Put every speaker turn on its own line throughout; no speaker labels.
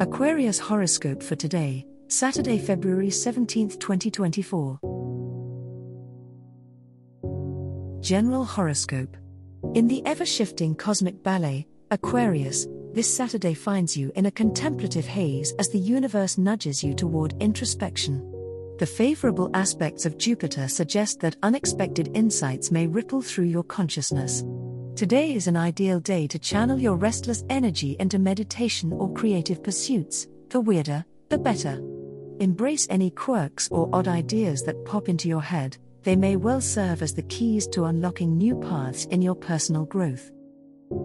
Aquarius horoscope for today, Saturday, February 17, 2024. General horoscope. In the ever shifting cosmic ballet, Aquarius, this Saturday finds you in a contemplative haze as the universe nudges you toward introspection. The favorable aspects of Jupiter suggest that unexpected insights may ripple through your consciousness. Today is an ideal day to channel your restless energy into meditation or creative pursuits, the weirder, the better. Embrace any quirks or odd ideas that pop into your head, they may well serve as the keys to unlocking new paths in your personal growth.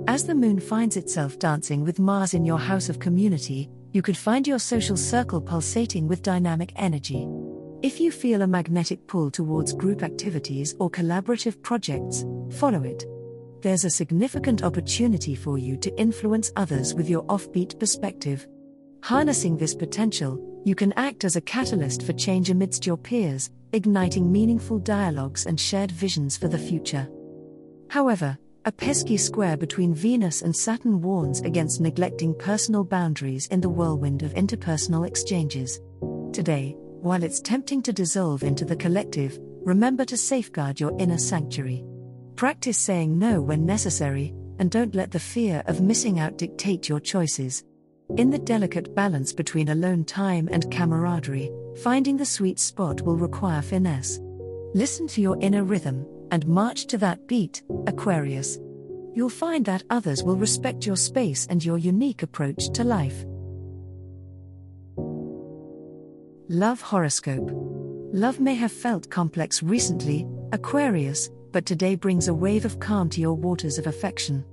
As the moon finds itself dancing with Mars in your house of community, you could find your social circle pulsating with dynamic energy. If you feel a magnetic pull towards group activities or collaborative projects, follow it there's a significant opportunity for you to influence others with your offbeat perspective. Harnessing this potential, you can act as a catalyst for change amidst your peers, igniting meaningful dialogues and shared visions for the future. However, a pesky square between Venus and Saturn warns against neglecting personal boundaries in the whirlwind of interpersonal exchanges. Today, while it's tempting to dissolve into the collective, remember to safeguard your inner sanctuary. Practice saying no when necessary, and don't let the fear of missing out dictate your choices. In the delicate balance between alone time and camaraderie, finding the sweet spot will require finesse. Listen to your inner rhythm, and march to that beat, Aquarius. You'll find that others will respect your space and your unique approach to life. Love Horoscope Love may have felt complex recently, Aquarius, but today brings a wave of calm to your waters of affection.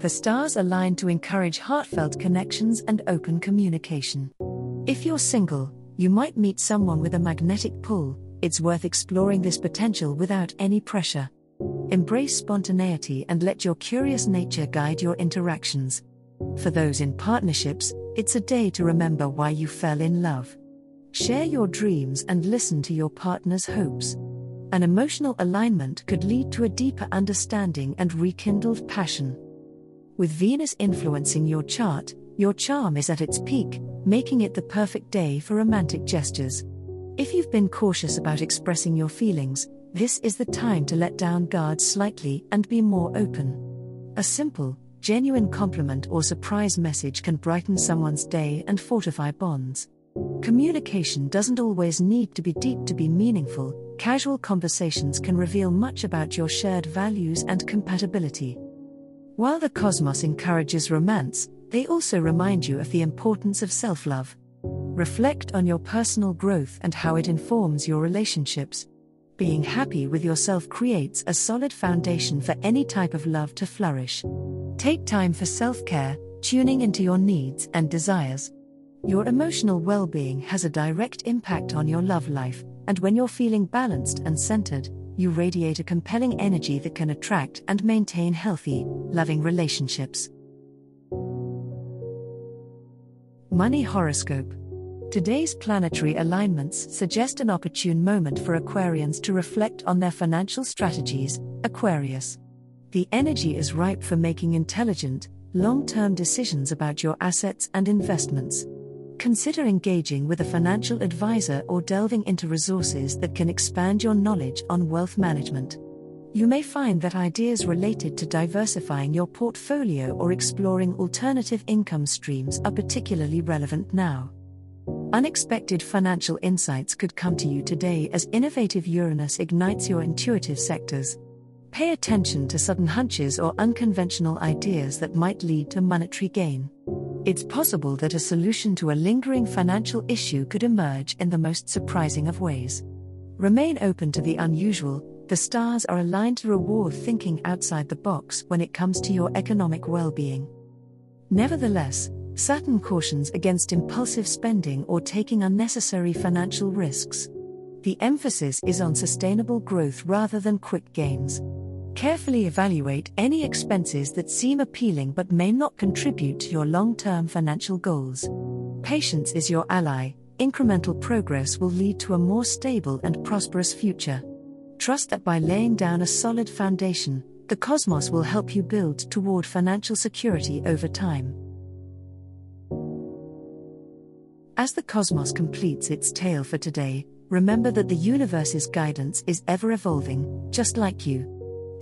The stars align to encourage heartfelt connections and open communication. If you're single, you might meet someone with a magnetic pull, it's worth exploring this potential without any pressure. Embrace spontaneity and let your curious nature guide your interactions. For those in partnerships, it's a day to remember why you fell in love. Share your dreams and listen to your partner's hopes. An emotional alignment could lead to a deeper understanding and rekindled passion. With Venus influencing your chart, your charm is at its peak, making it the perfect day for romantic gestures. If you've been cautious about expressing your feelings, this is the time to let down guards slightly and be more open. A simple, genuine compliment or surprise message can brighten someone's day and fortify bonds. Communication doesn't always need to be deep to be meaningful, casual conversations can reveal much about your shared values and compatibility. While the cosmos encourages romance, they also remind you of the importance of self love. Reflect on your personal growth and how it informs your relationships. Being happy with yourself creates a solid foundation for any type of love to flourish. Take time for self care, tuning into your needs and desires. Your emotional well being has a direct impact on your love life, and when you're feeling balanced and centered, you radiate a compelling energy that can attract and maintain healthy, loving relationships. Money Horoscope Today's planetary alignments suggest an opportune moment for Aquarians to reflect on their financial strategies, Aquarius. The energy is ripe for making intelligent, long term decisions about your assets and investments. Consider engaging with a financial advisor or delving into resources that can expand your knowledge on wealth management. You may find that ideas related to diversifying your portfolio or exploring alternative income streams are particularly relevant now. Unexpected financial insights could come to you today as innovative Uranus ignites your intuitive sectors. Pay attention to sudden hunches or unconventional ideas that might lead to monetary gain. It's possible that a solution to a lingering financial issue could emerge in the most surprising of ways. Remain open to the unusual, the stars are aligned to reward thinking outside the box when it comes to your economic well being. Nevertheless, Saturn cautions against impulsive spending or taking unnecessary financial risks. The emphasis is on sustainable growth rather than quick gains. Carefully evaluate any expenses that seem appealing but may not contribute to your long term financial goals. Patience is your ally, incremental progress will lead to a more stable and prosperous future. Trust that by laying down a solid foundation, the cosmos will help you build toward financial security over time. As the cosmos completes its tale for today, remember that the universe's guidance is ever evolving, just like you.